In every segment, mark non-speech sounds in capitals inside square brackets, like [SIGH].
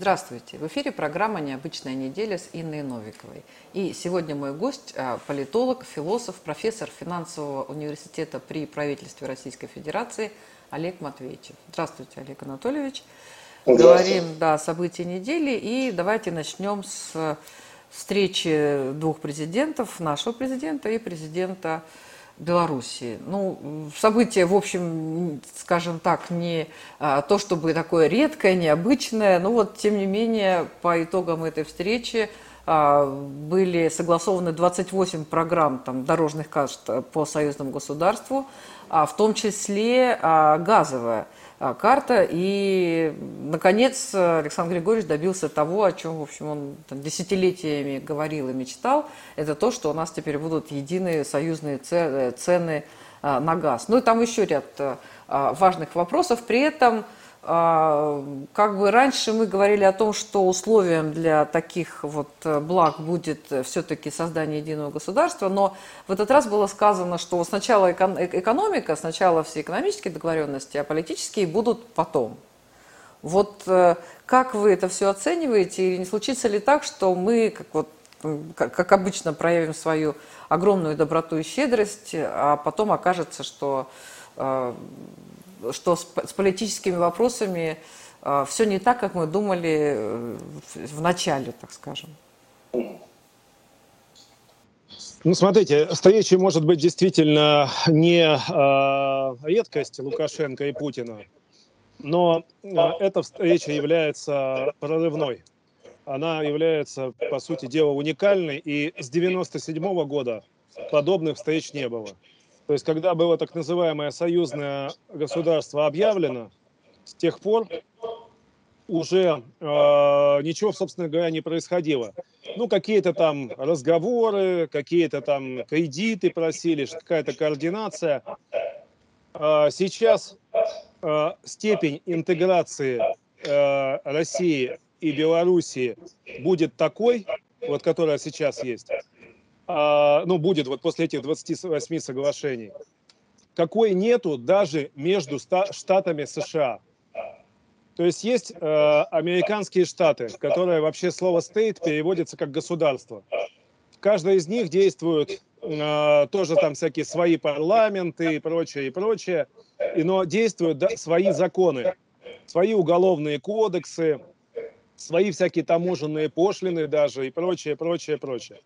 Здравствуйте. В эфире программа «Необычная неделя» с Инной Новиковой. И сегодня мой гость а, – политолог, философ, профессор финансового университета при правительстве Российской Федерации Олег Матвеевич. Здравствуйте, Олег Анатольевич. Говорим да, о событии недели и давайте начнем с встречи двух президентов, нашего президента и президента Белоруссии. Ну, событие, в общем, скажем так, не а, то, чтобы такое редкое, необычное, но вот, тем не менее, по итогам этой встречи а, были согласованы 28 программ там, дорожных карт по союзному государству, а, в том числе газовая – карта. И, наконец, Александр Григорьевич добился того, о чем, в общем, он там, десятилетиями говорил и мечтал. Это то, что у нас теперь будут единые союзные цены а, на газ. Ну и там еще ряд а, важных вопросов. При этом а, как бы раньше мы говорили о том, что условием для таких вот э, благ будет все-таки создание единого государства, но в этот раз было сказано, что сначала экономика, сначала все экономические договоренности, а политические будут потом. Вот э, как вы это все оцениваете, и не случится ли так, что мы, как вот как обычно, проявим свою огромную доброту и щедрость, а потом окажется, что э, что с, с политическими вопросами э, все не так, как мы думали э, в начале, так скажем. Ну, смотрите, встреча может быть действительно не э, редкость Лукашенко и Путина, но э, эта встреча является прорывной. Она является, по сути дела, уникальной, и с 1997 года подобных встреч не было. То есть, когда было так называемое союзное государство объявлено, с тех пор уже э, ничего, собственно говоря, не происходило. Ну, какие-то там разговоры, какие-то там кредиты просили, какая-то координация. Э, сейчас э, степень интеграции э, России и Белоруссии будет такой, вот которая сейчас есть, ну, будет вот после этих 28 соглашений, какой нету даже между штатами США. То есть есть э, американские штаты, которые вообще слово state переводится как государство. В из них действуют э, тоже там всякие свои парламенты и прочее, и прочее, и, но действуют да, свои законы, свои уголовные кодексы, свои всякие таможенные пошлины даже и прочее, прочее, прочее.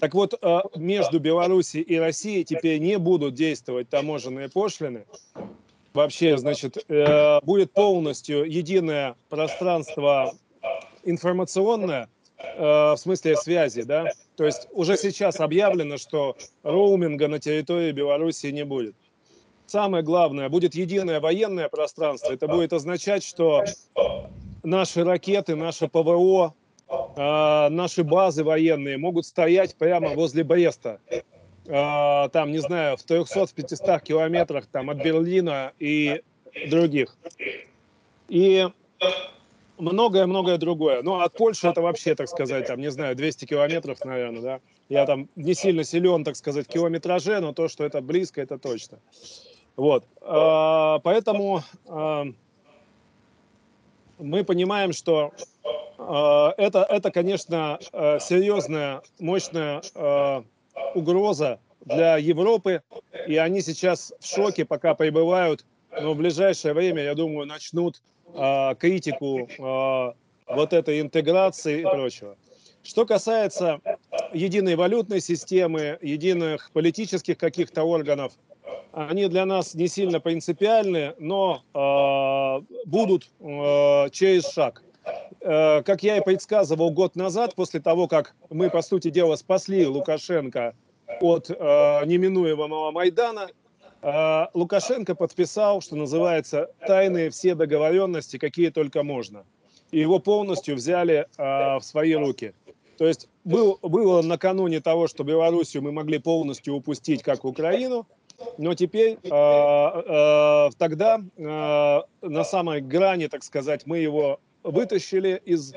Так вот, э, между Белоруссией и Россией теперь не будут действовать таможенные пошлины. Вообще, значит, э, будет полностью единое пространство информационное, э, в смысле связи, да. То есть уже сейчас объявлено, что роуминга на территории Белоруссии не будет. Самое главное, будет единое военное пространство. Это будет означать, что наши ракеты, наше ПВО, э, наши базы военные могут стоять прямо возле Бреста. Э, там, не знаю, в 300-500 километрах там, от Берлина и других. И многое-многое другое. Ну, от Польши это вообще, так сказать, там, не знаю, 200 километров, наверное, да. Я там не сильно силен, так сказать, в километраже, но то, что это близко, это точно. Вот. Э, поэтому мы понимаем, что это, это, конечно, э, серьезная, мощная э, угроза для Европы, и они сейчас в шоке, пока пребывают, но в ближайшее время, я думаю, начнут критику вот этой интеграции и прочего. Что касается единой валютной системы, единых политических каких-то органов, они для нас не сильно принципиальны, но э, будут э, через шаг. Э, как я и предсказывал год назад, после того, как мы, по сути дела, спасли Лукашенко от э, неминуемого Майдана, э, Лукашенко подписал, что называется, тайные все договоренности, какие только можно. И его полностью взяли э, в свои руки. То есть был, было накануне того, что Белоруссию мы могли полностью упустить, как Украину – но теперь, э, э, тогда э, на самой грани, так сказать, мы его вытащили из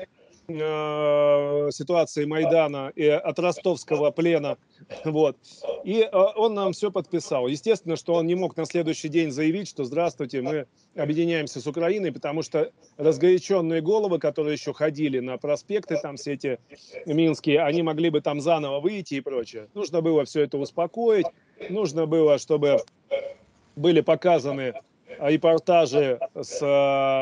э, ситуации Майдана и от ростовского плена. Вот. И э, он нам все подписал. Естественно, что он не мог на следующий день заявить, что здравствуйте, мы объединяемся с Украиной, потому что разгоряченные головы, которые еще ходили на проспекты, там все эти минские, они могли бы там заново выйти и прочее. Нужно было все это успокоить, нужно было, чтобы были показаны репортажи с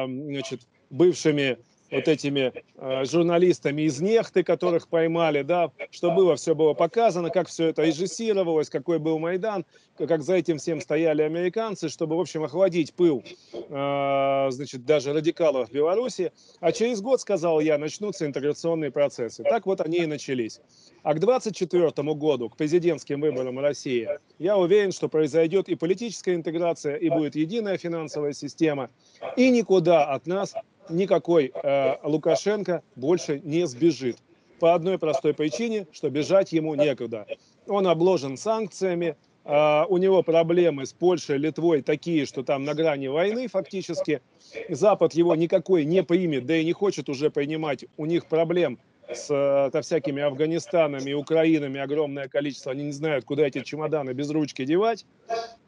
значит, бывшими вот этими э, журналистами из Нехты, которых поймали, да, что было, все было показано, как все это режиссировалось, какой был Майдан, как за этим всем стояли американцы, чтобы, в общем, охладить пыл, э, значит, даже радикалов в Беларуси. А через год, сказал я, начнутся интеграционные процессы. Так вот они и начались. А к 2024 году, к президентским выборам России, я уверен, что произойдет и политическая интеграция, и будет единая финансовая система, и никуда от нас никакой э, Лукашенко больше не сбежит. По одной простой причине, что бежать ему некуда. Он обложен санкциями, э, у него проблемы с Польшей, Литвой такие, что там на грани войны фактически. Запад его никакой не примет, да и не хочет уже принимать. У них проблем с со всякими Афганистанами Украинами огромное количество. Они не знают, куда эти чемоданы без ручки девать,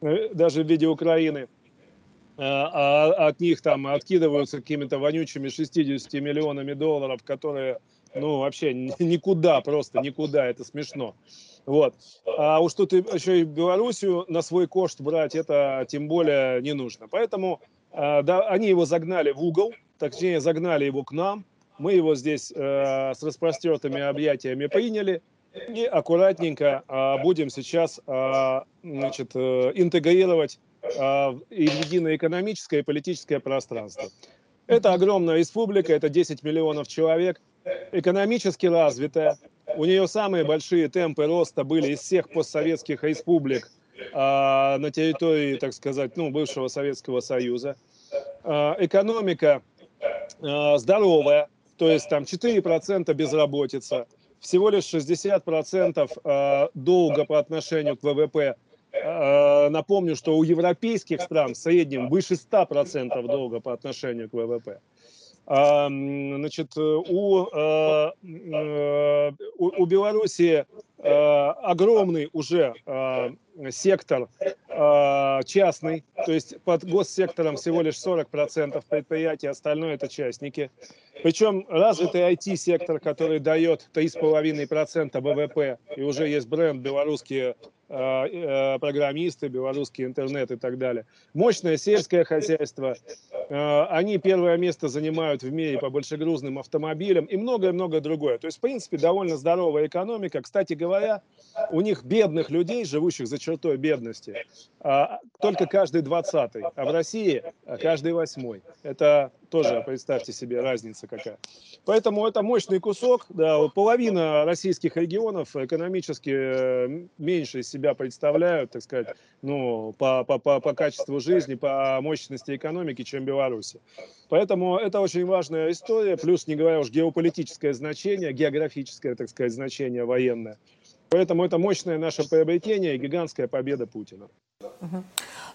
э, даже в виде Украины. Э, а от них там откидываются какими-то вонючими 60 миллионами долларов, которые, ну, вообще никуда, просто никуда, это смешно. Вот. А уж тут еще и Белоруссию на свой кошт брать, это тем более не нужно. Поэтому э, да, они его загнали в угол, точнее, загнали его к нам. Мы его здесь э, с распростертыми объятиями приняли и аккуратненько э, будем сейчас э, значит, э, интегрировать и в единое экономическое и политическое пространство. Это огромная республика, это 10 миллионов человек, экономически развитая. У нее самые большие темпы роста были из всех постсоветских республик а, на территории, так сказать, ну, бывшего Советского Союза. А, экономика а, здоровая, то есть там 4% безработица, всего лишь 60% а, долга по отношению к ВВП Э, напомню, что у европейских стран в среднем выше 100% долга по отношению к ВВП. Значит, у, э, э, у, у Беларуси огромный уже сектор частный, то есть под госсектором всего лишь 40% предприятий, остальное это частники. Причем развитый IT-сектор, который дает 3,5% ВВП, и уже есть бренд белорусские Э, э, программисты, белорусский интернет и так далее. Мощное сельское хозяйство. Э, они первое место занимают в мире по большегрузным автомобилям и многое-многое другое. То есть, в принципе, довольно здоровая экономика. Кстати говоря, у них бедных людей, живущих за чертой бедности, только каждый двадцатый, а в России каждый восьмой. Это тоже, представьте себе, разница какая. Поэтому это мощный кусок. Да, половина российских регионов экономически меньше себя представляют, так сказать, ну, по, по, по, по качеству жизни, по мощности экономики, чем Беларусь. Поэтому это очень важная история, плюс, не говоря уж геополитическое значение, географическое, так сказать, значение военное. Поэтому это мощное наше приобретение и гигантская победа Путина.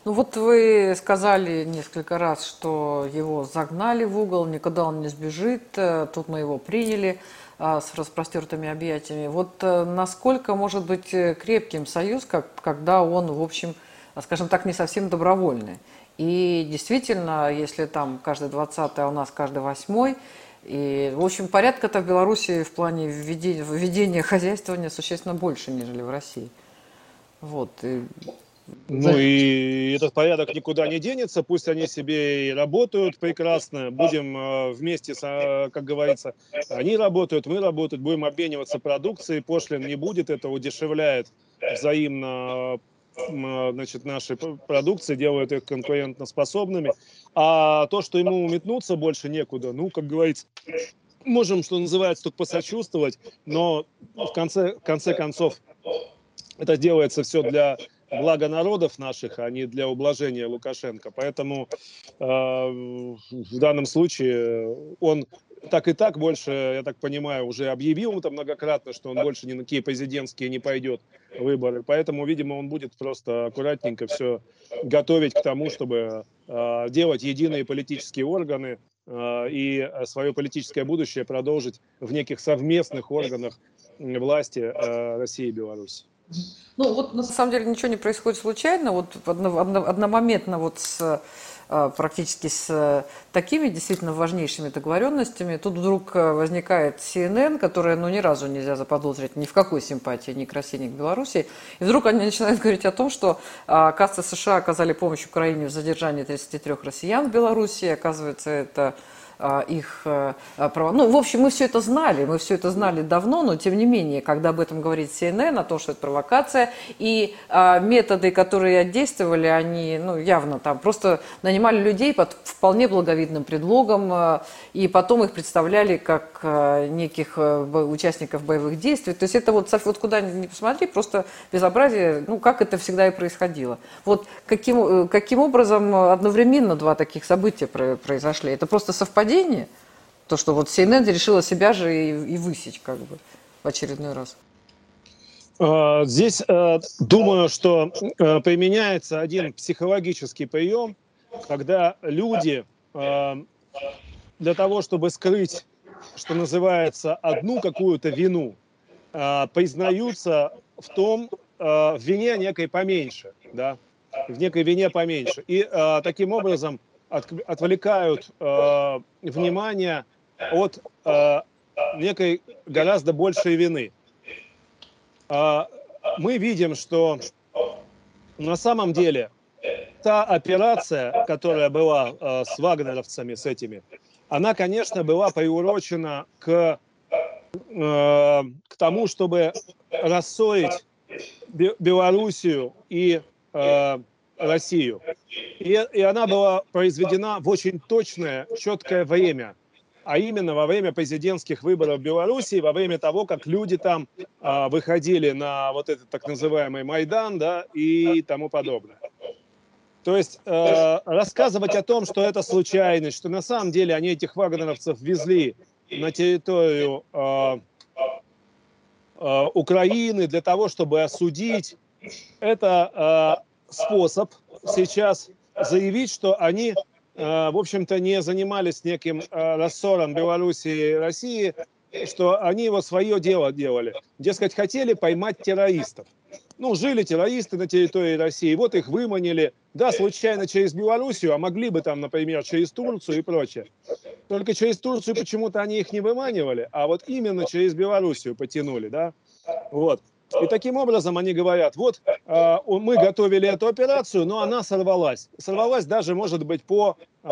Ну вот вы сказали несколько раз, что его загнали в угол, никуда он не сбежит, э, тут мы его приняли. А, с распростертыми объятиями. Вот э, насколько может быть э, крепким союз, как, когда он, в общем, скажем так, не совсем добровольный. И действительно, если там каждый двадцатый, а у нас каждый восьмой, и, в общем, порядка-то в Беларуси в плане введения, введения хозяйствования существенно больше, нежели в России. Вот. И ну и этот порядок никуда не денется, пусть они себе и работают прекрасно, будем э, вместе, как говорится, они работают, мы работают, будем обмениваться продукцией, пошлин не будет, это удешевляет взаимно значит, наши продукции, делает их конкурентоспособными. А то, что ему метнуться больше некуда, ну, как говорится, можем, что называется, только посочувствовать, но в конце, в конце концов это делается все для благо народов наших, а не для ублажения Лукашенко. Поэтому э, в данном случае он так и так больше, я так понимаю, уже объявил это многократно, что он больше ни на какие президентские не пойдет выборы. Поэтому, видимо, он будет просто аккуратненько все готовить к тому, чтобы э, делать единые политические органы, и свое политическое будущее продолжить в неких совместных органах власти России и Беларуси. Ну вот на самом деле ничего не происходит случайно, вот одномоментно вот с практически с э, такими действительно важнейшими договоренностями. Тут вдруг э, возникает CNN, которая ну, ни разу нельзя заподозрить ни в какой симпатии ни к России, ни к Беларуси. И вдруг они начинают [LAUGHS] говорить о том, что, оказывается, США оказали помощь Украине в задержании 33 россиян в Беларуси. Оказывается, это а, их э, права. Ну, в общем, мы все это знали, мы все это знали давно, но тем не менее, когда об этом говорит CNN, о том, что это провокация, и а, методы, которые действовали, они, ну, явно там просто нанимали людей под вполне благовидным предлогом, а, и потом их представляли как неких участников боевых действий. То есть это вот, вот куда ни посмотри, просто безобразие, ну, как это всегда и происходило. Вот каким, э, каким образом одновременно два таких события произошли? Это просто совпадение совпадение? То, что вот CNN решила себя же и, и высечь как бы в очередной раз. А, здесь э, думаю, что э, применяется один психологический прием, когда люди э, для того, чтобы скрыть, что называется, одну какую-то вину, признаются в том, в вине некой поменьше, да, в некой вине поменьше. И таким образом от, отвлекают э, внимание от э, некой гораздо большей вины. Э, мы видим, что на самом деле та операция, которая была э, с вагнеровцами, с этими, она, конечно, была приурочена к, э, к тому, чтобы рассорить Белоруссию и э, Россию. И, и она была произведена в очень точное, четкое время, а именно во время президентских выборов в Беларуси, во время того, как люди там а, выходили на вот этот так называемый Майдан, да, и тому подобное. То есть э, рассказывать о том, что это случайность, что на самом деле они этих вагнеровцев везли на территорию э, э, Украины для того, чтобы осудить, это способ сейчас заявить, что они, э, в общем-то, не занимались неким э, рассором Беларуси и России, что они его свое дело делали. Дескать, хотели поймать террористов. Ну, жили террористы на территории России, вот их выманили, да, случайно через Белоруссию, а могли бы там, например, через Турцию и прочее. Только через Турцию почему-то они их не выманивали, а вот именно через Белоруссию потянули, да. Вот. И таким образом они говорят, вот э, мы готовили эту операцию, но она сорвалась. Сорвалась даже, может быть, по э,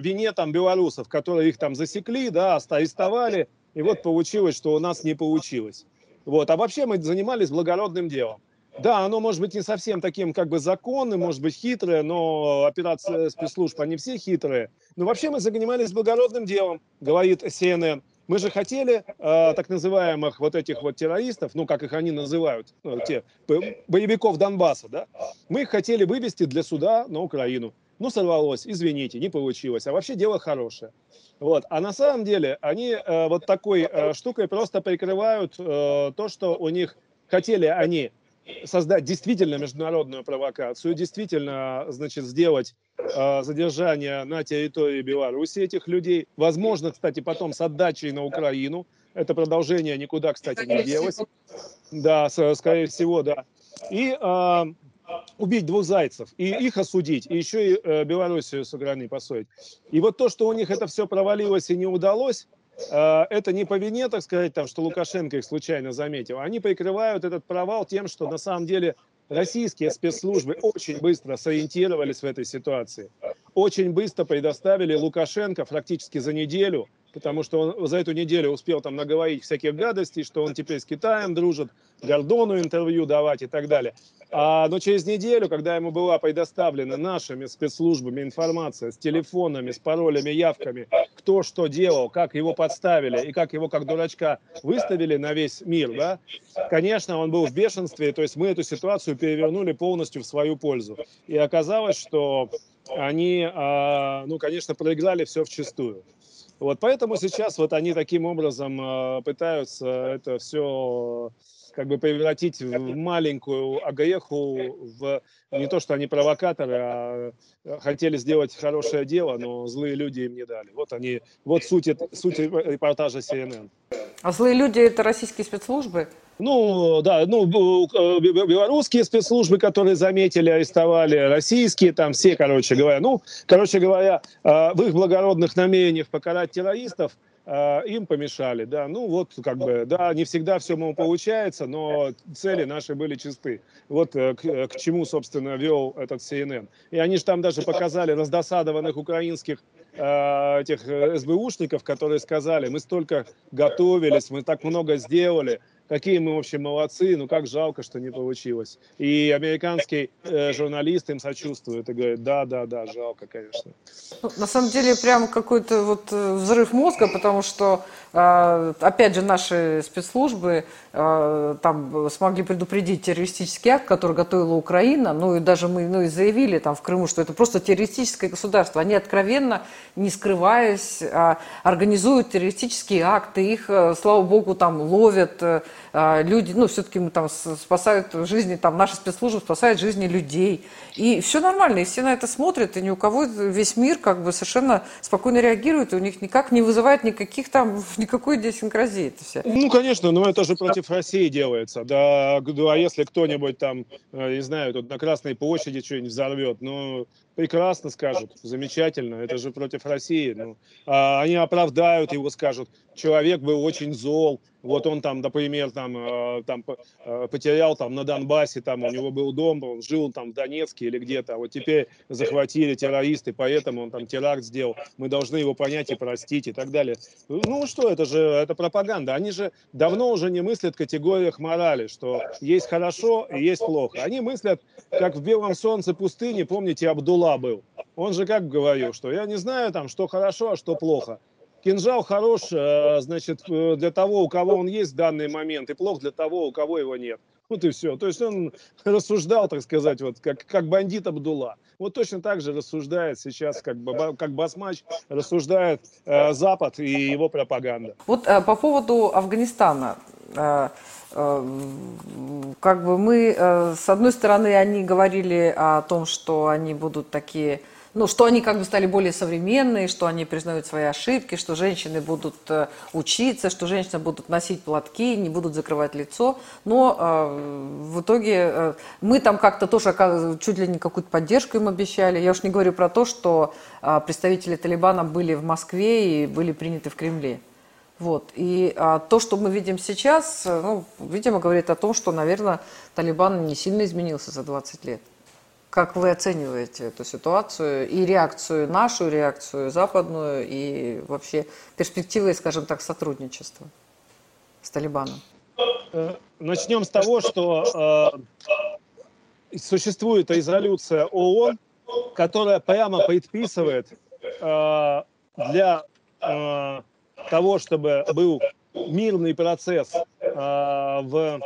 вине там белорусов, которые их там засекли, да, арестовали. И вот получилось, что у нас не получилось. Вот. А вообще мы занимались благородным делом. Да, оно может быть не совсем таким как бы законным, может быть хитрое, но операции спецслужб, они все хитрые. Но вообще мы занимались благородным делом, говорит CNN. Мы же хотели э, так называемых вот этих вот террористов, ну, как их они называют, ну, те боевиков Донбасса, да, мы их хотели вывести для суда на Украину. Ну, сорвалось, извините, не получилось. А вообще дело хорошее. Вот. А на самом деле они э, вот такой э, штукой просто прикрывают э, то, что у них хотели они создать действительно международную провокацию, действительно, значит, сделать э, задержание на территории Беларуси этих людей. Возможно, кстати, потом с отдачей на Украину. Это продолжение никуда, кстати, не делось. Да, скорее всего, да. И э, убить двух зайцев, и их осудить, и еще и э, Белоруссию с грани посоить. И вот то, что у них это все провалилось и не удалось, это не по вине, так сказать, там, что Лукашенко их случайно заметил. Они прикрывают этот провал тем, что на самом деле российские спецслужбы очень быстро сориентировались в этой ситуации. Очень быстро предоставили Лукашенко практически за неделю, потому что он за эту неделю успел там наговорить всяких гадостей, что он теперь с Китаем дружит, Гордону интервью давать и так далее. А, но через неделю, когда ему была предоставлена нашими спецслужбами информация с телефонами, с паролями, явками, кто что делал, как его подставили и как его как дурачка выставили на весь мир, да, конечно, он был в бешенстве, то есть мы эту ситуацию перевернули полностью в свою пользу. И оказалось, что они, а, ну, конечно, проиграли все вчистую. Вот поэтому сейчас вот они таким образом а, пытаются это все как бы превратить в маленькую Агаеху в не то, что они провокаторы, а хотели сделать хорошее дело, но злые люди им не дали. Вот они, вот суть, суть репортажа CNN. А злые люди это российские спецслужбы? Ну, да, ну, э, белорусские спецслужбы, которые заметили, арестовали, российские, там все, короче говоря. Ну, короче говоря, э, в их благородных намерениях покарать террористов э, им помешали, да. Ну, вот, как бы, да, не всегда все, мол, получается, но цели наши были чисты. Вот к, к чему, собственно, вел этот CNN. И они же там даже показали раздосадованных украинских этих СБУшников, которые сказали, мы столько готовились, мы так много сделали, какие мы вообще молодцы, ну как жалко, что не получилось. И американский э, журналист им сочувствует и говорит, да, да, да, жалко, конечно. Ну, на самом деле прям какой-то вот э, взрыв мозга, потому что, э, опять же, наши спецслужбы э, там смогли предупредить террористический акт, который готовила Украина, ну и даже мы ну, и заявили там в Крыму, что это просто террористическое государство. Они откровенно, не скрываясь, э, организуют террористические акты, их, э, слава богу, там ловят, э, а, люди, ну, все-таки мы там спасают жизни, там, наши спецслужбы спасают жизни людей. И все нормально, и все на это смотрят, и ни у кого весь мир как бы совершенно спокойно реагирует, и у них никак не вызывает никаких там, [LAUGHS] никакой идиосинкразии это все. Ну, конечно, но это же против России делается. Да, ну, а если кто-нибудь там, э, не знаю, тут на Красной площади что-нибудь взорвет, ну, прекрасно скажут, замечательно, это же против России. Ну, а они оправдают его, скажут, человек был очень зол, вот он там, например, там, э, там э, потерял там на Донбассе, там у него был дом, он жил там в Донецке или где-то, а вот теперь захватили террористы, поэтому он там теракт сделал, мы должны его понять и простить и так далее. Ну что, это же, это пропаганда. Они же давно уже не мыслят в категориях морали, что есть хорошо и есть плохо. Они мыслят, как в «Белом солнце пустыни», помните, Абдулла был. Он же как говорил, что я не знаю там, что хорошо, а что плохо. Кинжал хорош, э, значит, э, для того, у кого он есть в данный момент, и плох для того, у кого его нет. Вот и все. То есть он [LAUGHS] рассуждал, так сказать, вот как, как бандит Абдулла. Вот точно так же рассуждает сейчас, как, как Басмач, рассуждает э, Запад и его пропаганда. Вот э, по поводу Афганистана. Э, как бы мы, э, с одной стороны, они говорили о том, что они будут такие ну, что они как бы стали более современные, что они признают свои ошибки, что женщины будут э, учиться, что женщины будут носить платки, не будут закрывать лицо. Но э, в итоге э, мы там как-то тоже чуть ли не какую-то поддержку им обещали. Я уж не говорю про то, что э, представители Талибана были в Москве и были приняты в Кремле. Вот. И а, то, что мы видим сейчас, э, ну, видимо, говорит о том, что, наверное, Талибан не сильно изменился за 20 лет. Как вы оцениваете эту ситуацию и реакцию, нашу реакцию, западную, и вообще перспективы, скажем так, сотрудничества с Талибаном? Э, начнем с того, что э, существует резолюция ООН, которая прямо предписывает э, для э, того, чтобы был мирный процесс э, в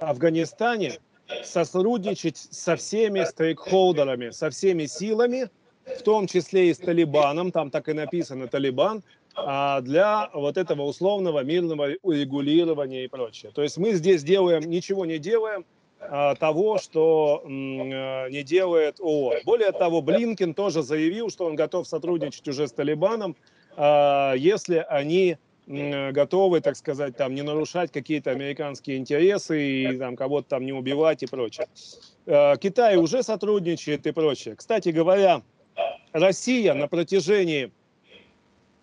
Афганистане, сотрудничать со всеми стейкхолдерами, со всеми силами, в том числе и с Талибаном, там так и написано Талибан, а для вот этого условного мирного урегулирования и прочее. То есть мы здесь делаем, ничего не делаем а, того, что не делает ООН. Более того, Блинкин тоже заявил, что он готов сотрудничать уже с Талибаном, если они готовы, так сказать, там, не нарушать какие-то американские интересы и там, кого-то там не убивать и прочее. Э, Китай уже сотрудничает и прочее. Кстати говоря, Россия на протяжении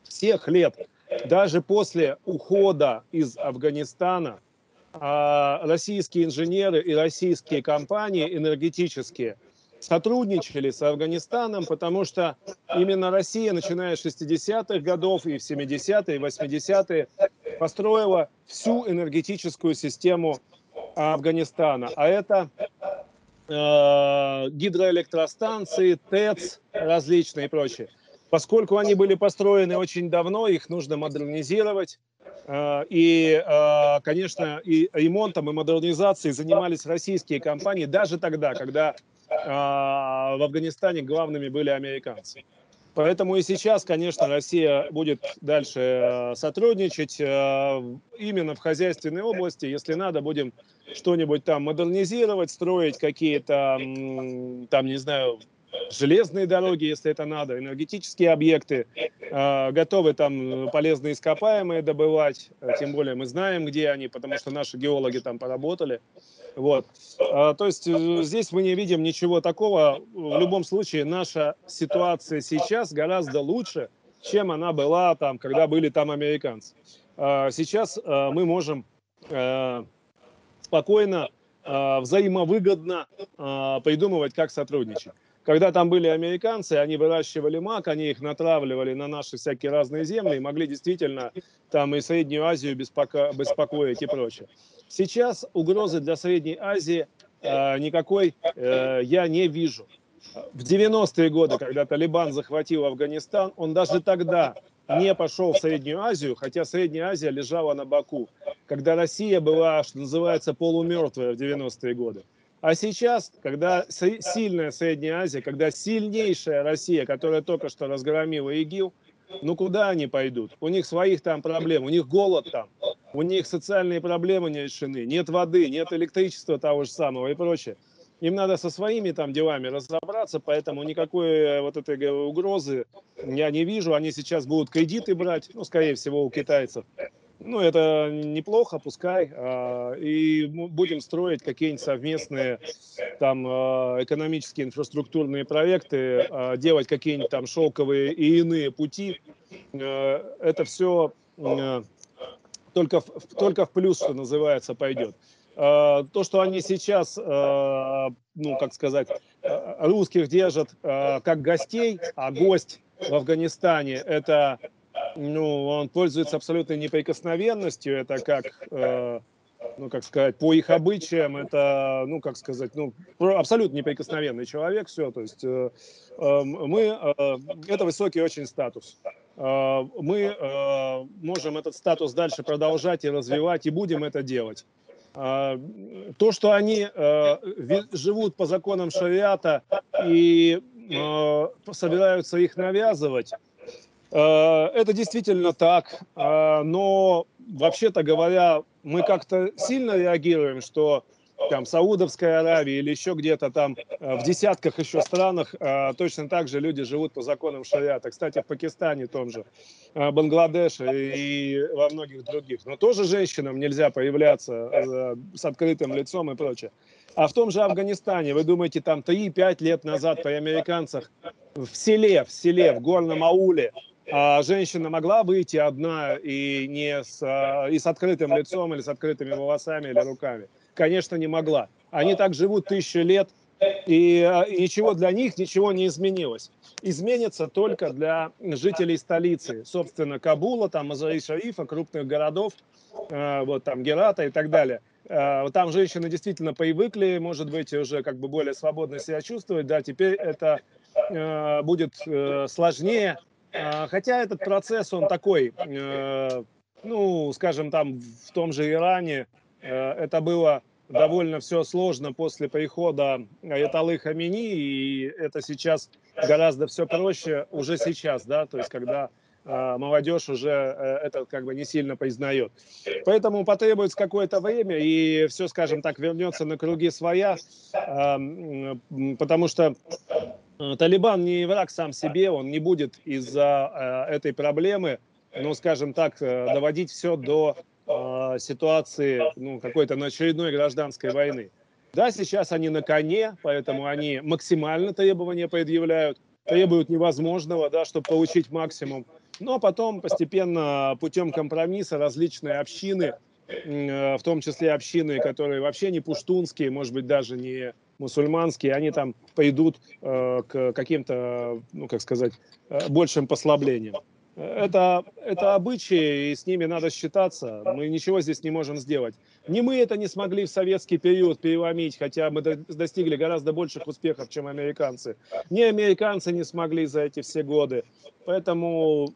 всех лет, даже после ухода из Афганистана, а, российские инженеры и российские компании энергетические – сотрудничали с Афганистаном, потому что именно Россия, начиная с 60-х годов и в 70-е, и 80-е, построила всю энергетическую систему Афганистана. А это э, гидроэлектростанции, ТЭЦ различные и прочее. Поскольку они были построены очень давно, их нужно модернизировать. Э, и, э, конечно, и ремонтом, и модернизацией занимались российские компании даже тогда, когда в Афганистане главными были американцы. Поэтому и сейчас, конечно, Россия будет дальше э, сотрудничать э, именно в хозяйственной области. Если надо, будем что-нибудь там модернизировать, строить какие-то, там, не знаю, железные дороги, если это надо, энергетические объекты, э, готовы там полезные ископаемые добывать, тем более мы знаем, где они, потому что наши геологи там поработали. Вот. А, то есть э, здесь мы не видим ничего такого. В любом случае наша ситуация сейчас гораздо лучше, чем она была там, когда были там американцы. А, сейчас э, мы можем э, спокойно, взаимовыгодно придумывать, как сотрудничать. Когда там были американцы, они выращивали мак, они их натравливали на наши всякие разные земли и могли действительно там и Среднюю Азию беспоко беспокоить и прочее. Сейчас угрозы для Средней Азии э, никакой э, я не вижу. В 90-е годы, когда Талибан захватил Афганистан, он даже тогда не пошел в Среднюю Азию, хотя Средняя Азия лежала на боку, когда Россия была, что называется, полумертвая в 90-е годы. А сейчас, когда сильная Средняя Азия, когда сильнейшая Россия, которая только что разгромила ИГИЛ, ну куда они пойдут? У них своих там проблем, у них голод там, у них социальные проблемы не решены, нет воды, нет электричества того же самого и прочее. Им надо со своими там делами разобраться, поэтому никакой э, вот этой угрозы я не вижу. Они сейчас будут кредиты брать, ну, скорее всего, у китайцев. Ну, это неплохо, пускай. А, и будем строить какие-нибудь совместные там а, экономические инфраструктурные проекты, а, делать какие-нибудь там шелковые и иные пути. Э, это все э, только, только в плюс, что называется, пойдет. То, что они сейчас, ну, как сказать, русских держат как гостей, а гость в Афганистане – это ну, он пользуется абсолютной неприкосновенностью. Это как, э, ну, как сказать, по их обычаям, это, ну, как сказать, ну, абсолютно неприкосновенный человек, все. То есть э, э, мы, э, это высокий очень статус. Э, мы э, можем этот статус дальше продолжать и развивать, и будем это делать. Э, то, что они э, живут по законам шариата и э, собираются их навязывать, это действительно так, э, но вообще-то говоря, мы как-то сильно реагируем, что там Саудовская Аравия или еще где-то там э, в десятках еще странах точно так же люди живут по законам шариата. Кстати, в Пакистане том же, Бангладеше и во многих других. Но тоже женщинам нельзя появляться с открытым лицом и прочее. А в том же Афганистане, вы думаете, там 3-5 лет назад при американцах в селе, в селе, в горном ауле женщина могла выйти одна и не с, а, и с открытым лицом или с открытыми волосами или руками? Конечно, не могла. Они так живут тысячи лет, и, а, и ничего для них, ничего не изменилось. Изменится только для жителей столицы, собственно, Кабула, там, Мазари-Шарифа, крупных городов, вот там Герата и так далее. Там женщины действительно привыкли, может быть, уже как бы более свободно себя чувствовать, да, теперь это будет э, сложнее, а, хотя этот процесс, он такой, э, ну, скажем, там в том же Иране э, это было довольно все сложно после прихода Аяталы Хамини, и это сейчас гораздо все проще уже сейчас, да, то есть когда э, молодежь уже это как бы не сильно признает. Поэтому потребуется какое-то время, и все, скажем так, вернется на круги своя, потому что Талибан не враг сам себе, он не будет из-за э, этой проблемы, ну, скажем так, э, доводить все до э, ситуации ну, какой-то очередной гражданской войны. Да, сейчас они на коне, поэтому они максимально требования предъявляют, требуют невозможного, да, чтобы получить максимум. Но потом постепенно путем компромисса различные общины, э, в том числе общины, которые вообще не пуштунские, может быть, даже не мусульманские, они там пойдут э, к каким-то, ну, как сказать, э, большим послаблениям. Это, это обычаи, и с ними надо считаться. Мы ничего здесь не можем сделать. Не мы это не смогли в советский период переломить, хотя мы достигли гораздо больших успехов, чем американцы. Не американцы не смогли за эти все годы. Поэтому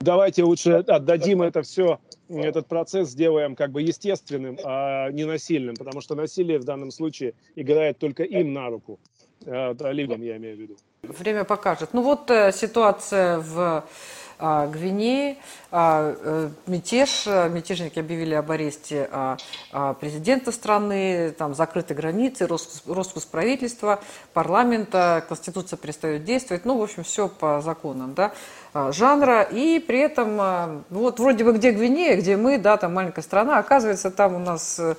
давайте лучше отдадим это все, этот процесс сделаем как бы естественным, а не насильным, потому что насилие в данном случае играет только им на руку. проливом, я имею в виду. Время покажет. Ну вот ситуация в Гвинеи. А, э, мятеж, мятежники объявили об аресте а, президента страны, там закрыты границы, распуск правительства, парламента, конституция перестает действовать. Ну, в общем, все по законам, да жанра, и при этом, вот вроде бы где Гвинея, где мы, да, там маленькая страна, оказывается, там у нас э,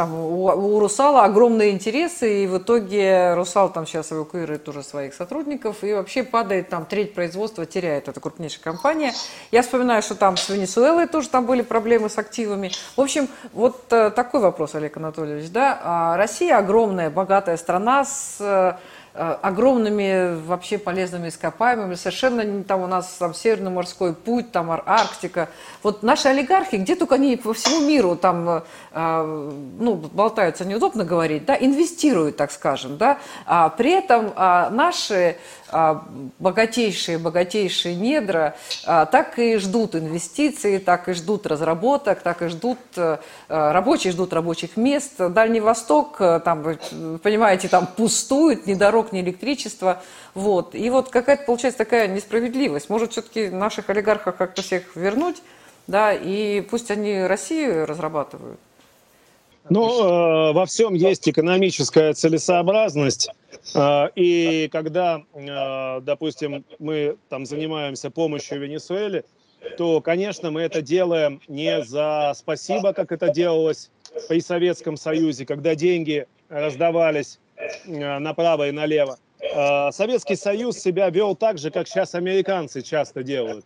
там у, у Русала огромные интересы, и в итоге Русал там сейчас эвакуирует уже своих сотрудников, и вообще падает там треть производства, теряет эта крупнейшая компания. Я вспоминаю, что там с Венесуэлой тоже там были проблемы с активами. В общем, вот э, такой вопрос, Олег Анатольевич, да, а Россия огромная, богатая страна с Э, огромными вообще полезными ископаемыми, совершенно там у нас там Северный морской путь, там Арктика. Вот наши олигархи, где только они по всему миру там, э, э, ну, болтаются, неудобно говорить, да, инвестируют, так скажем, да, а при этом а, наши а, богатейшие, богатейшие недра а, так и ждут инвестиций, так и ждут разработок, так и ждут, а, рабочие ждут рабочих мест. Дальний Восток, там, понимаете, там пустует, ни дорог, ни электричества. Вот. И вот какая-то получается такая несправедливость. Может, все-таки наших олигархов как-то всех вернуть, да, и пусть они Россию разрабатывают. Ну, э, во всем есть экономическая целесообразность. Э, и когда, э, допустим, мы там занимаемся помощью Венесуэле, то, конечно, мы это делаем не за спасибо, как это делалось при Советском Союзе, когда деньги раздавались направо и налево. Э, Советский Союз себя вел так же, как сейчас американцы часто делают.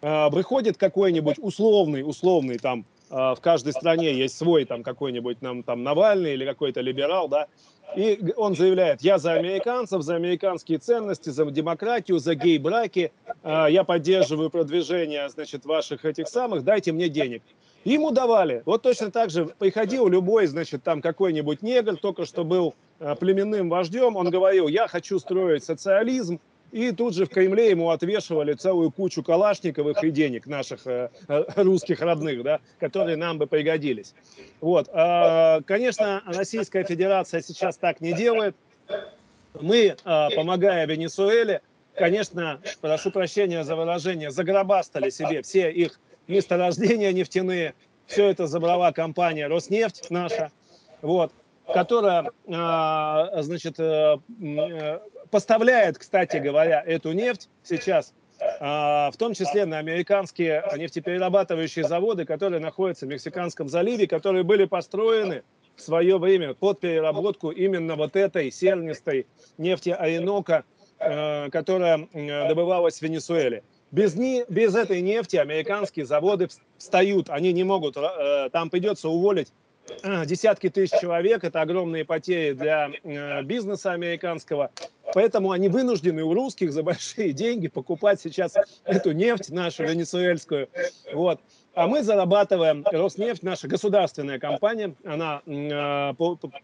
Э, выходит какой-нибудь условный, условный там в каждой стране есть свой там какой-нибудь нам там Навальный или какой-то либерал, да, и он заявляет, я за американцев, за американские ценности, за демократию, за гей-браки, я поддерживаю продвижение, значит, ваших этих самых, дайте мне денег. Ему давали. Вот точно так же приходил любой, значит, там какой-нибудь негр, только что был племенным вождем, он говорил, я хочу строить социализм, и тут же в Кремле ему отвешивали целую кучу калашниковых и денег наших э, э, русских родных, да, которые нам бы пригодились. Вот. А, конечно, Российская Федерация сейчас так не делает. Мы, а, помогая Венесуэле, конечно, прошу прощения за выражение, загробастали себе все их месторождения нефтяные. Все это забрала компания «Роснефть» наша. Вот которая, а, значит, э, поставляет, кстати говоря, эту нефть сейчас, а, в том числе на американские нефтеперерабатывающие заводы, которые находятся в Мексиканском заливе, которые были построены в свое время под переработку именно вот этой сернистой нефти Оренока, э, которая добывалась в Венесуэле. Без, не, без этой нефти американские заводы встают, они не могут, э, там придется уволить э, десятки тысяч человек, это огромные потери для бизнеса американского. Поэтому они вынуждены у русских за большие деньги покупать сейчас эту нефть нашу венесуэльскую. Вот. А мы зарабатываем, Роснефть, наша государственная компания, она э,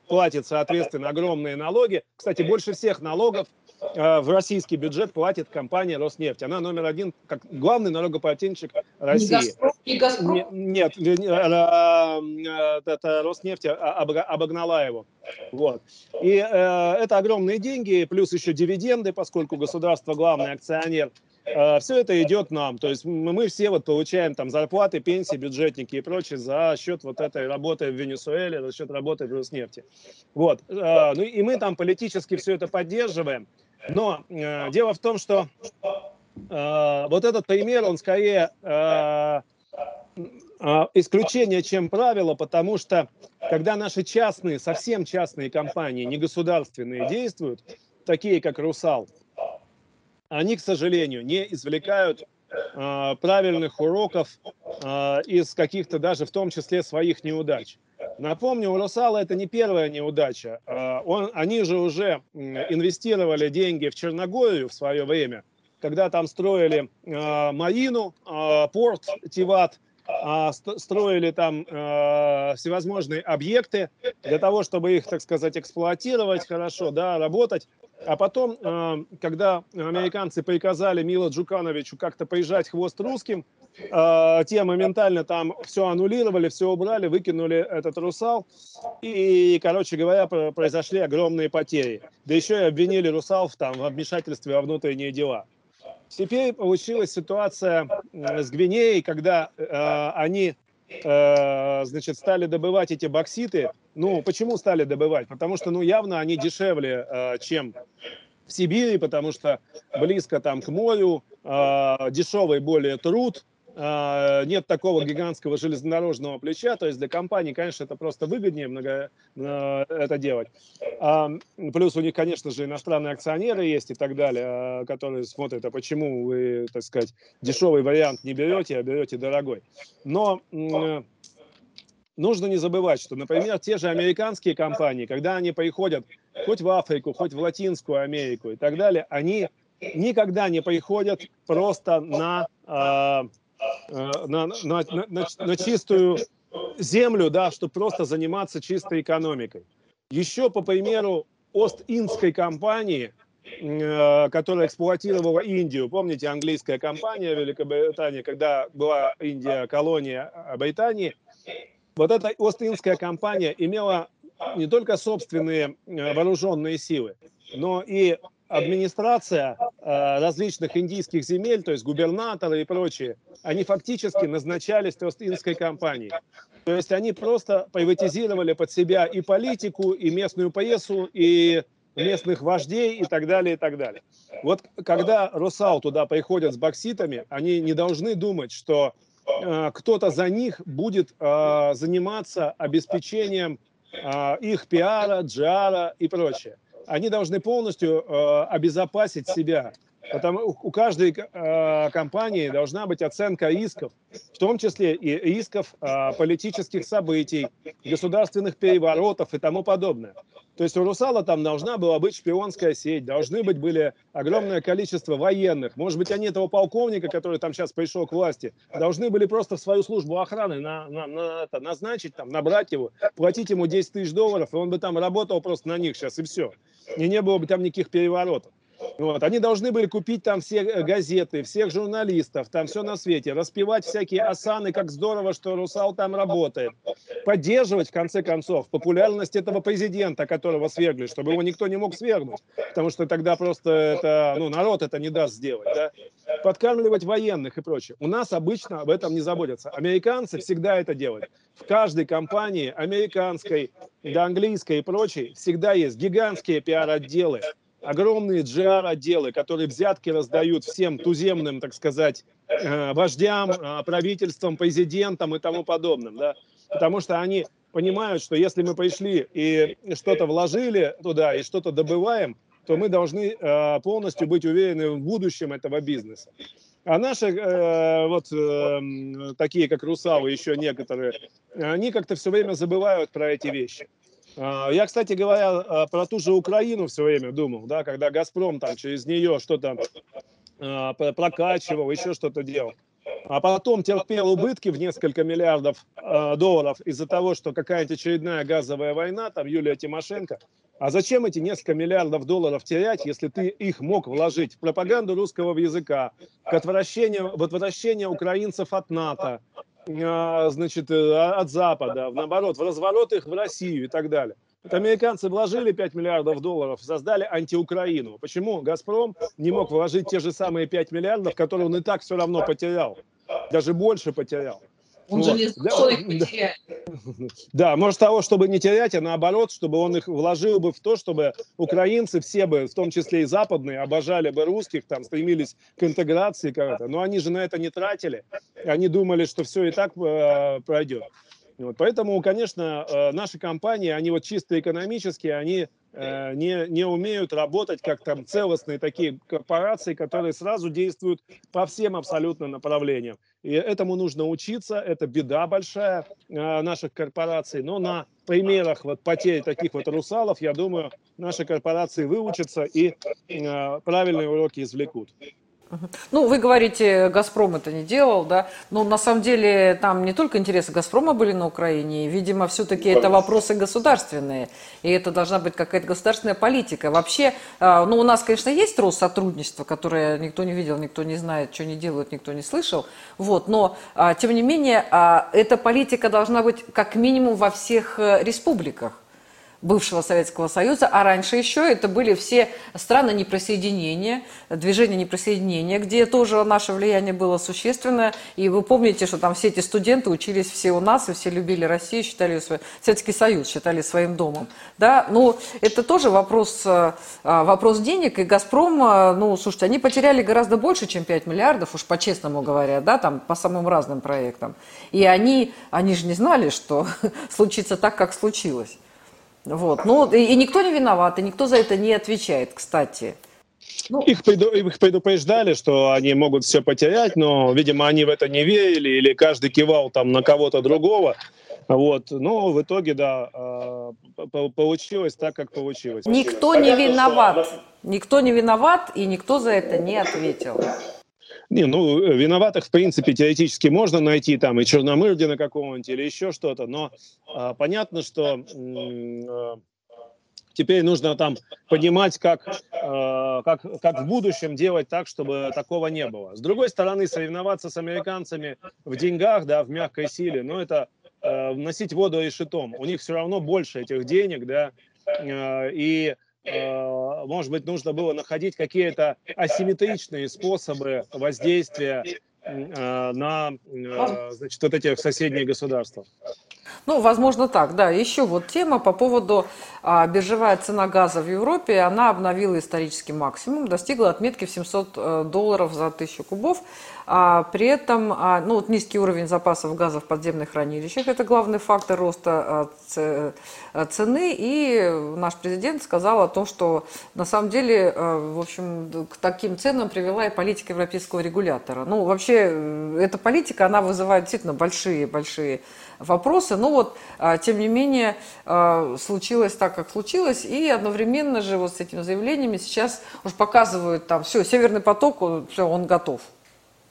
платит, соответственно, огромные налоги. Кстати, больше всех налогов э, в российский бюджет платит компания Роснефть. Она номер один, как главный налогоплательщик России. И Газпром? Нет, нет э, э, это Роснефть обогнала его. Вот. И э, это огромные деньги, плюс еще дивиденды, поскольку государство главный акционер. Э, все это идет нам. То есть мы все вот получаем там зарплаты, пенсии, бюджетники и прочее за счет вот этой работы в Венесуэле, за счет работы в Роснефти. Вот. Э, ну и мы там политически все это поддерживаем. Но э, дело в том, что вот этот пример, он скорее исключение, чем правило, потому что когда наши частные, совсем частные компании, не государственные, действуют, такие как «Русал», они, к сожалению, не извлекают э, правильных уроков э, из каких-то даже в том числе своих неудач. Напомню, у Русала это не первая неудача. Э, он, они же уже инвестировали деньги в Черногорию в свое время, когда там строили э, Марину, э, порт Тиват, строили там э, всевозможные объекты для того, чтобы их, так сказать, эксплуатировать хорошо, да, работать. А потом, э, когда американцы приказали Мила Джукановичу как-то поезжать хвост русским, э, те моментально там все аннулировали, все убрали, выкинули этот «Русал», и, короче говоря, произошли огромные потери. Да еще и обвинили «Русал» в, там, в вмешательстве во внутренние дела. Теперь получилась ситуация с Гвинеей, когда э, они э, значит, стали добывать эти бокситы. Ну, почему стали добывать? Потому что, ну, явно они дешевле, э, чем в Сибири, потому что близко там к морю, э, дешевый более труд, нет такого гигантского железнодорожного плеча, то есть для компании, конечно, это просто выгоднее много, э, это делать. А, плюс у них, конечно же, иностранные акционеры есть и так далее, а, которые смотрят, а почему вы, так сказать, дешевый вариант не берете, а берете дорогой. Но нужно не забывать, что, например, те же американские компании, когда они приходят хоть в Африку, хоть в Латинскую Америку и так далее, они никогда не приходят просто на на, на, на, на чистую землю, да, чтобы просто заниматься чистой экономикой. Еще по примеру Ост-Индской компании, э, которая эксплуатировала Индию. Помните, английская компания Великобритании, когда была Индия колония Британии, вот эта Ост-Индская компания имела не только собственные э, вооруженные силы, но и администрация э, различных индийских земель, то есть губернаторы и прочие, они фактически назначались Ост-Индской компанией. То есть они просто приватизировали под себя и политику, и местную прессу, и местных вождей и так далее, и так далее. Вот когда Русал туда приходят с бокситами, они не должны думать, что э, кто-то за них будет э, заниматься обеспечением э, их пиара, джара и прочее они должны полностью э, обезопасить себя. Потому у каждой э, компании должна быть оценка рисков, в том числе и рисков э, политических событий, государственных переворотов и тому подобное. То есть у «Русала» там должна была быть шпионская сеть, должны быть были огромное количество военных. Может быть, они этого полковника, который там сейчас пришел к власти, должны были просто в свою службу охраны на, на, на, это, назначить, там, набрать его, платить ему 10 тысяч долларов, и он бы там работал просто на них сейчас, и все и не было бы там никаких переворотов. Вот. Они должны были купить там все э, газеты, всех журналистов, там все на свете, распевать всякие осаны, как здорово, что Русал там работает. Поддерживать, в конце концов, популярность этого президента, которого свергли, чтобы его никто не мог свергнуть, потому что тогда просто это, ну, народ это не даст сделать. Да? Подкармливать военных и прочее. У нас обычно об этом не заботятся. Американцы всегда это делают. В каждой компании, американской, да, английской и прочей, всегда есть гигантские пиар-отделы, огромные GR-отделы, которые взятки раздают всем туземным, так сказать, э, вождям, э, правительствам, президентам и тому подобным, да, потому что они понимают, что если мы пришли и что-то вложили туда и что-то добываем, то мы должны э, полностью быть уверены в будущем этого бизнеса. А наши, э, вот э, такие как Русалы, еще некоторые, они как-то все время забывают про эти вещи. А, я, кстати говоря, а, про ту же Украину все время думал, да, когда «Газпром» там через нее что-то а, прокачивал, еще что-то делал. А потом терпел убытки в несколько миллиардов долларов из-за того, что какая-нибудь очередная газовая война, там Юлия Тимошенко. А зачем эти несколько миллиардов долларов терять, если ты их мог вложить в пропаганду русского языка, к отвращению, в отвращение украинцев от НАТО, значит, э, от Запада, наоборот, в разворот их в Россию и так далее. Вот американцы вложили 5 миллиардов долларов, создали антиукраину. Почему «Газпром» не мог вложить те же самые 5 миллиардов, которые он и так все равно потерял? Даже больше потерял. Он вот. же не знал, что их потеряет. [LAUGHS] Да, может того, чтобы не терять, а наоборот, чтобы он их вложил бы в то, чтобы украинцы все бы, в том числе и западные, обожали бы русских, там, стремились к интеграции как-то. Но они же на это не тратили. Они думали, что все и так э, пройдет. Вот, поэтому, конечно, э, наши компании, они вот чисто экономические, они не, не умеют работать как там целостные такие корпорации, которые сразу действуют по всем абсолютно направлениям. И этому нужно учиться, это беда большая э, наших корпораций, но на примерах вот потерь таких вот русалов, я думаю, наши корпорации выучатся и правильные уроки извлекут. Ну, вы говорите, «Газпром» это не делал, да, но на самом деле там не только интересы «Газпрома» были на Украине, видимо, все-таки это вопросы государственные, и это должна быть какая-то государственная политика. Вообще, а, ну, у нас, конечно, есть рост сотрудничества, которое никто не видел, никто не знает, что они делают, никто не слышал, вот, но, а, тем не менее, а, эта политика должна быть как минимум во всех э, республиках бывшего Советского Союза, а раньше еще это были все страны неприсоединения, движения неприсоединения, где тоже наше влияние было существенное. И вы помните, что там все эти студенты учились все у нас, и все любили Россию, считали свой, Советский Союз считали своим домом. Да? Ну, это тоже вопрос, э, вопрос денег, и «Газпром», э, ну, слушайте, они потеряли гораздо больше, чем 5 миллиардов, уж по-честному говоря, да, там, по самым разным проектам. И они, они же не знали, что [LAUGHS] случится так, как случилось. Вот. Ну, и, и никто не виноват, и никто за это не отвечает, кстати. Ну, их, преду, их предупреждали, что они могут все потерять, но, видимо, они в это не верили, или каждый кивал там на кого-то другого. Вот. Но в итоге, да, а, получилось так, как получилось. Никто не виноват. Никто не виноват, и никто за это не ответил. Не, ну, виноватых, в принципе, теоретически можно найти, там, и Черномырдина какого-нибудь, или еще что-то, но а, понятно, что а, теперь нужно там понимать, как, а, как, как в будущем делать так, чтобы такого не было. С другой стороны, соревноваться с американцами в деньгах, да, в мягкой силе, ну, это а, вносить воду шитом. У них все равно больше этих денег, да, а, и Э, может быть, нужно было находить какие-то асимметричные способы воздействия э, на э, значит, вот эти соседние государства. Ну, возможно, так, да. Еще вот тема по поводу а, биржевая цена газа в Европе. Она обновила исторический максимум, достигла отметки в 700 долларов за тысячу кубов. А при этом а, ну, вот низкий уровень запасов газа в подземных хранилищах – это главный фактор роста а, а, цены. И наш президент сказал о том, что на самом деле, в общем, к таким ценам привела и политика европейского регулятора. Ну, вообще, э, эта политика, она вызывает действительно большие-большие вопросы. Но вот, тем не менее, случилось так, как случилось. И одновременно же вот с этими заявлениями сейчас уже показывают там, все, Северный поток, все, он готов.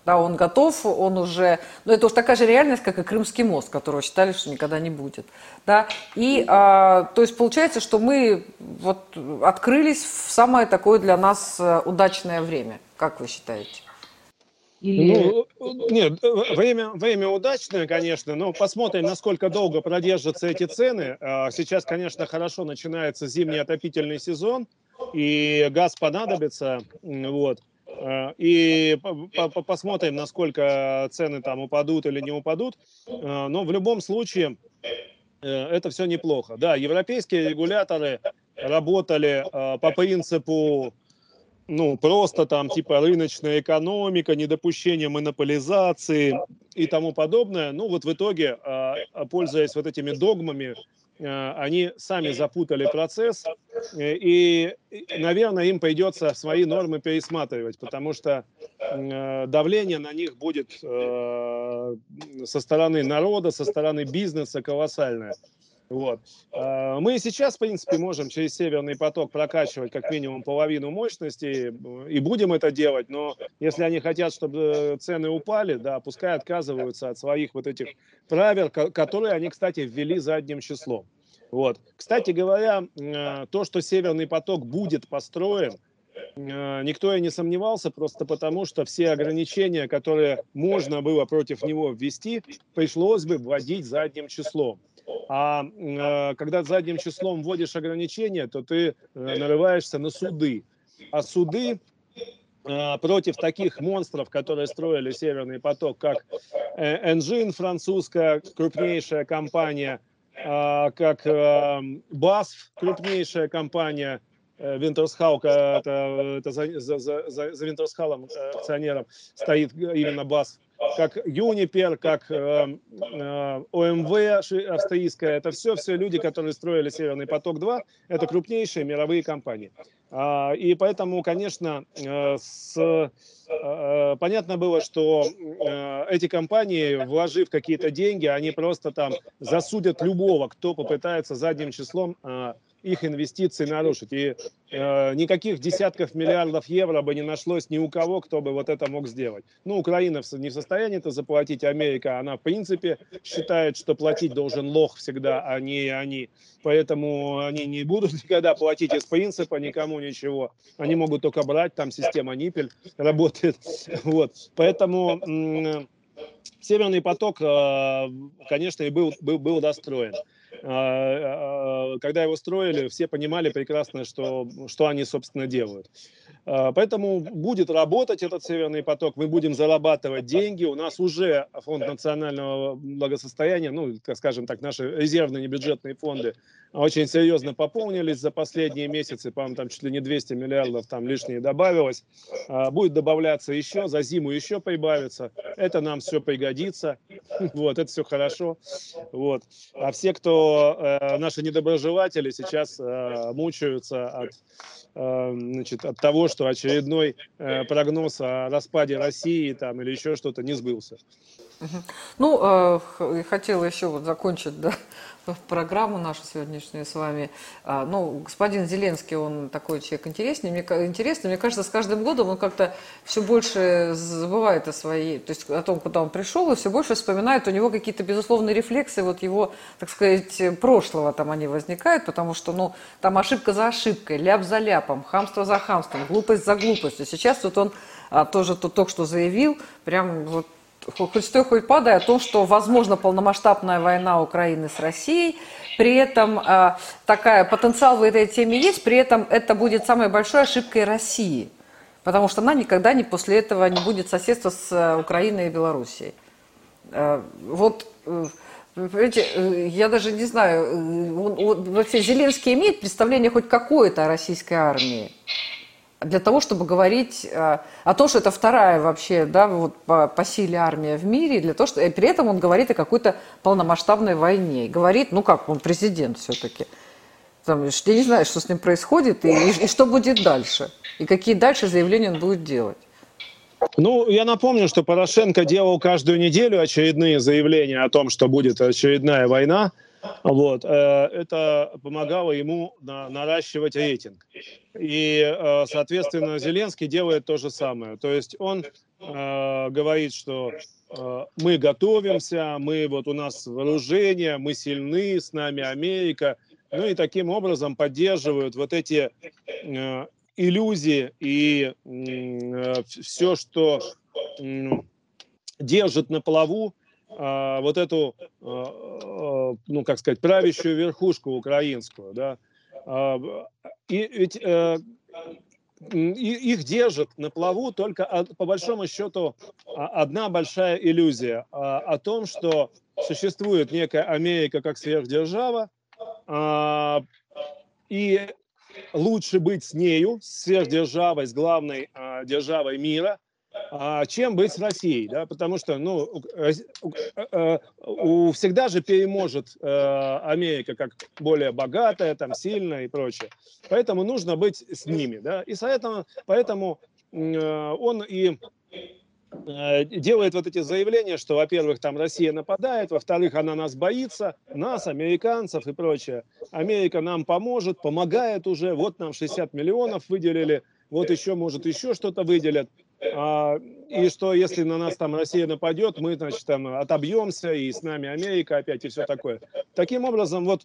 Да, он готов, он уже... Ну, это уж такая же реальность, как и Крымский мост, которого считали, что никогда не будет. Да? И, а, то есть, получается, что мы вот открылись в самое такое для нас э, удачное время. Как вы считаете? Или... Ну, нет, время, время удачное, конечно, но посмотрим, насколько долго продержатся эти цены. А, сейчас, конечно, хорошо начинается зимний отопительный сезон, и газ понадобится. Вот. Э, и посмотрим, насколько цены там упадут или не упадут. Э, но в любом случае э, это все неплохо. Да, европейские регуляторы работали по принципу ну, просто там типа рыночная экономика, недопущение монополизации и тому подобное. Ну, вот в итоге, пользуясь вот этими догмами, Э, они сами запутали процесс, и, наверное, им придется свои нормы пересматривать, потому что давление на них будет со стороны народа, со стороны бизнеса колоссальное. Вот. Мы и сейчас, в принципе, можем через Северный поток прокачивать как минимум половину мощности, и будем это делать, но если они хотят, чтобы цены упали, да, пускай отказываются от своих вот этих правил, которые они, кстати, ввели задним числом. Вот. Кстати говоря, э, то, что Северный поток будет построен, э, никто и не сомневался, просто потому что все ограничения, которые можно было против него ввести, пришлось бы вводить задним числом. А э, когда задним числом вводишь ограничения, то ты нарываешься на суды. А суды против таких монстров, которые строили Северный поток, как Engine, французская крупнейшая компания, а, как BASF, э, крупнейшая компания, Винтерсхау, э, это, это за, за, за, за Винтерсхалом э, акционером стоит именно BASF, как Юнипер, как э, э, ОМВ австрийская, это все, все люди, которые строили Северный поток-2, это крупнейшие мировые компании. А, и поэтому, конечно, э, с, понятно было, что эти компании, вложив какие-то деньги, они просто там засудят любого, кто попытается задним числом их инвестиции нарушить. И э, никаких десятков миллиардов евро бы не нашлось ни у кого, кто бы вот это мог сделать. Ну, Украина не в состоянии это заплатить, Америка, она в принципе считает, что платить должен лох всегда, а не они. Поэтому они не будут [LAUGHS] никогда платить из принципа никому ничего. Они могут только брать, там система Ниппель работает. [LAUGHS] Вот. Поэтому Северный поток, э, конечно, и был, был, был достроен. А, а, когда его строили, все понимали прекрасно, что, что они, собственно, делают. А, поэтому будет работать этот Северный поток, мы будем зарабатывать деньги. У нас уже фонд национального благосостояния, ну, скажем так, наши резервные небюджетные фонды очень серьезно пополнились за последние месяцы, по-моему, там чуть ли не 200 миллиардов там лишнее добавилось. Будет добавляться еще, за зиму еще прибавится. Это нам все пригодится. [LAUGHS] Вот, это все хорошо. Вот. А все, кто э, наши недоброжелатели, сейчас э, мучаются от Э, значит, от того, что очередной э, прогноз о распаде России там, или еще что-то не сбылся. Ну, э, хотела еще вот закончить да, [LAUGHS] программу нашу сегодняшнюю с вами. А, ну, господин Зеленский, он такой человек интересный. Мне, интересный. Мне кажется, с каждым годом он как-то все больше забывает о своей, то есть о том, куда он пришел, и все больше вспоминает. У него какие-то безусловные рефлексы, вот его, так сказать, прошлого там они возникают, потому что, ну, там ошибка за ошибкой, ляп за ляпом, хамство за хамством, глупость за глупостью. Сейчас вот он а, тоже тут только что заявил, прям вот хоть стой, хоть падай, о том, что возможно полномасштабная война Украины с Россией. При этом э, такая потенциал в этой теме есть, при этом это будет самой большой ошибкой России, потому что она никогда не после этого не будет соседства с э, Украиной и Белоруссией. Э, вот э, Понимаете, э, я даже не знаю, он, он, вообще Зеленский имеет представление хоть какое-то о российской армии? Для того, чтобы говорить э, о том, что это вторая вообще, да, вот по, по силе армия в мире, для того, что и при этом он говорит о какой-то полномасштабной войне. Говорит, ну как, он президент все-таки. Там, я не знаю, что с ним происходит и, и, и что будет дальше. И какие дальше заявления он будет делать. Ну, я напомню, что Порошенко делал каждую неделю очередные заявления о том, что будет очередная война. Вот. Э, это помогало ему на, наращивать рейтинг. И, э, соответственно, Зеленский делает то же самое. То есть он э, говорит, что э, мы готовимся, мы вот у нас вооружение, мы сильны, с нами Америка. Ну и таким образом поддерживают вот эти э, иллюзии и э, все, что э, держит на плаву э, вот эту, э, э, ну как сказать, правящую верхушку украинскую, да, а, и ведь э, их держит на плаву только, по большому счету, одна большая иллюзия о том, что существует некая Америка как сверхдержава, а, и лучше быть с нею, с сверхдержавой, с главной а, державой мира, а чем быть с Россией, да, потому что, ну, э, э, у, всегда же переможет э, Америка как более богатая, там, сильная и прочее. Поэтому нужно быть с ними, да, и поэтому, поэтому он и делает вот эти заявления, что, во-первых, там Россия нападает, во-вторых, она нас боится, нас, американцев и прочее. Америка нам поможет, помогает уже, вот нам 60 миллионов выделили, вот еще, может, еще что-то выделят. А, и что если на нас там Россия нападет, мы, значит, там отобьемся, и с нами Америка опять, и все такое. Таким образом, вот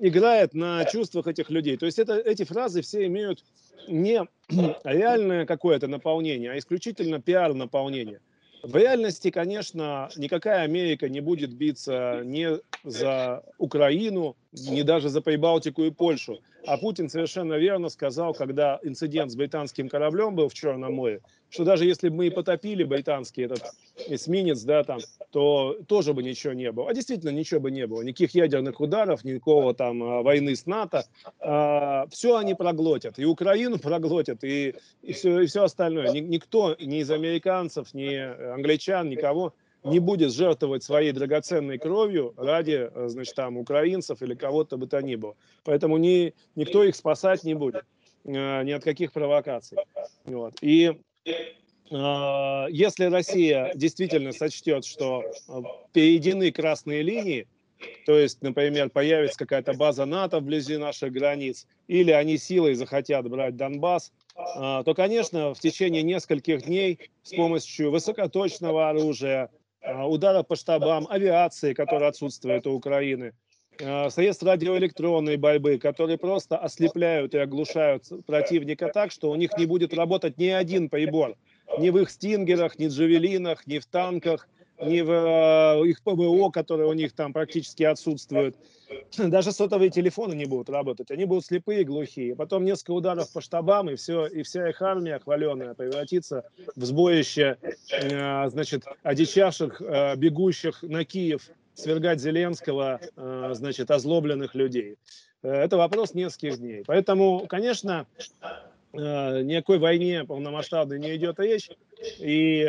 играет на чувствах этих людей. То есть это, эти фразы все имеют не [CLEARS THROAT] реальное какое-то наполнение, а исключительно пиар-наполнение. В реальности, конечно, никакая Америка не будет биться ни за Украину, ни даже за Прибалтику и Польшу. А Путин совершенно верно сказал, когда инцидент с британским кораблем был в Черном море, что даже если бы мы и потопили британский этот эсминец, да, там, то тоже бы ничего не было. А действительно ничего бы не было. Никаких ядерных ударов, никакого там а, войны с НАТО. А, все они проглотят. И Украину [LAUGHS] проглотят, и, и, все, и все остальное. Никто, ни из американцев, ни англичан, никого не будет жертвовать своей драгоценной кровью ради, значит, там, украинцев или кого-то бы то ни было. Поэтому ни, никто их спасать не будет а, ни от каких провокаций. Вот. И если Россия действительно сочтет, что перейдены красные линии, то есть, например, появится какая-то база НАТО вблизи наших границ, или они силой захотят брать Донбасс, то, конечно, в течение нескольких дней с помощью высокоточного оружия, а, удара по штабам, авиации, которая отсутствует у Украины, а, средств радиоэлектронной борьбы, которые просто ослепляют и оглушают противника так, что у них не будет работать ни один прибор, ни в их стингерах, ни в джавелинах, ни в танках, ни в э, их ПВО, которые у них там практически отсутствуют. [CLEARS THROAT] Даже сотовые телефоны не будут работать, они будут слепые, глухие. Потом несколько ударов по штабам, и все, и вся их армия хваленая превратится в сбоище, э, значит, одичавших, э, бегущих на Киев свергать Зеленского, значит, озлобленных людей. Это вопрос нескольких дней. Поэтому, конечно, никакой войне полномасштабной не идет речь. И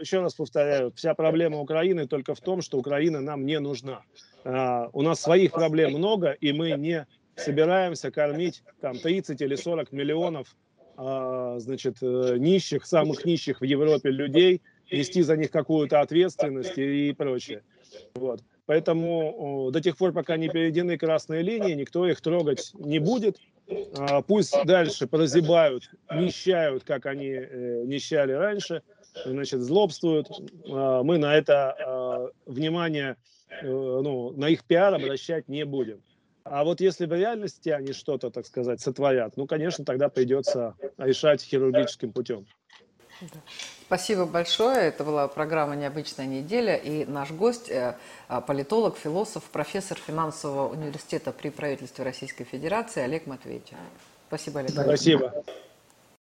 еще раз повторяю, вся проблема Украины только в том, что Украина нам не нужна. А, у нас своих проблем много, и мы не собираемся кормить там 30 или 40 миллионов а, значит, э, нищих, самых нищих в Европе людей, нести за них какую-то ответственность и прочее. Вот. Поэтому до тех пор, пока не переведены красные линии, никто их трогать не будет. А, пусть дальше прозябают, нищают, как они э, нищали раньше – значит, злобствуют. А, мы на это а, внимание, э, ну, на их пиар обращать не будем. А вот если в реальности они что-то, так сказать, сотворят, ну, конечно, тогда придется решать хирургическим путем. Спасибо большое. Это была программа «Необычная неделя». И наш гость э, – политолог, философ, профессор финансового университета при правительстве Российской Федерации Олег Матвеевич. Спасибо, Олег. Спасибо.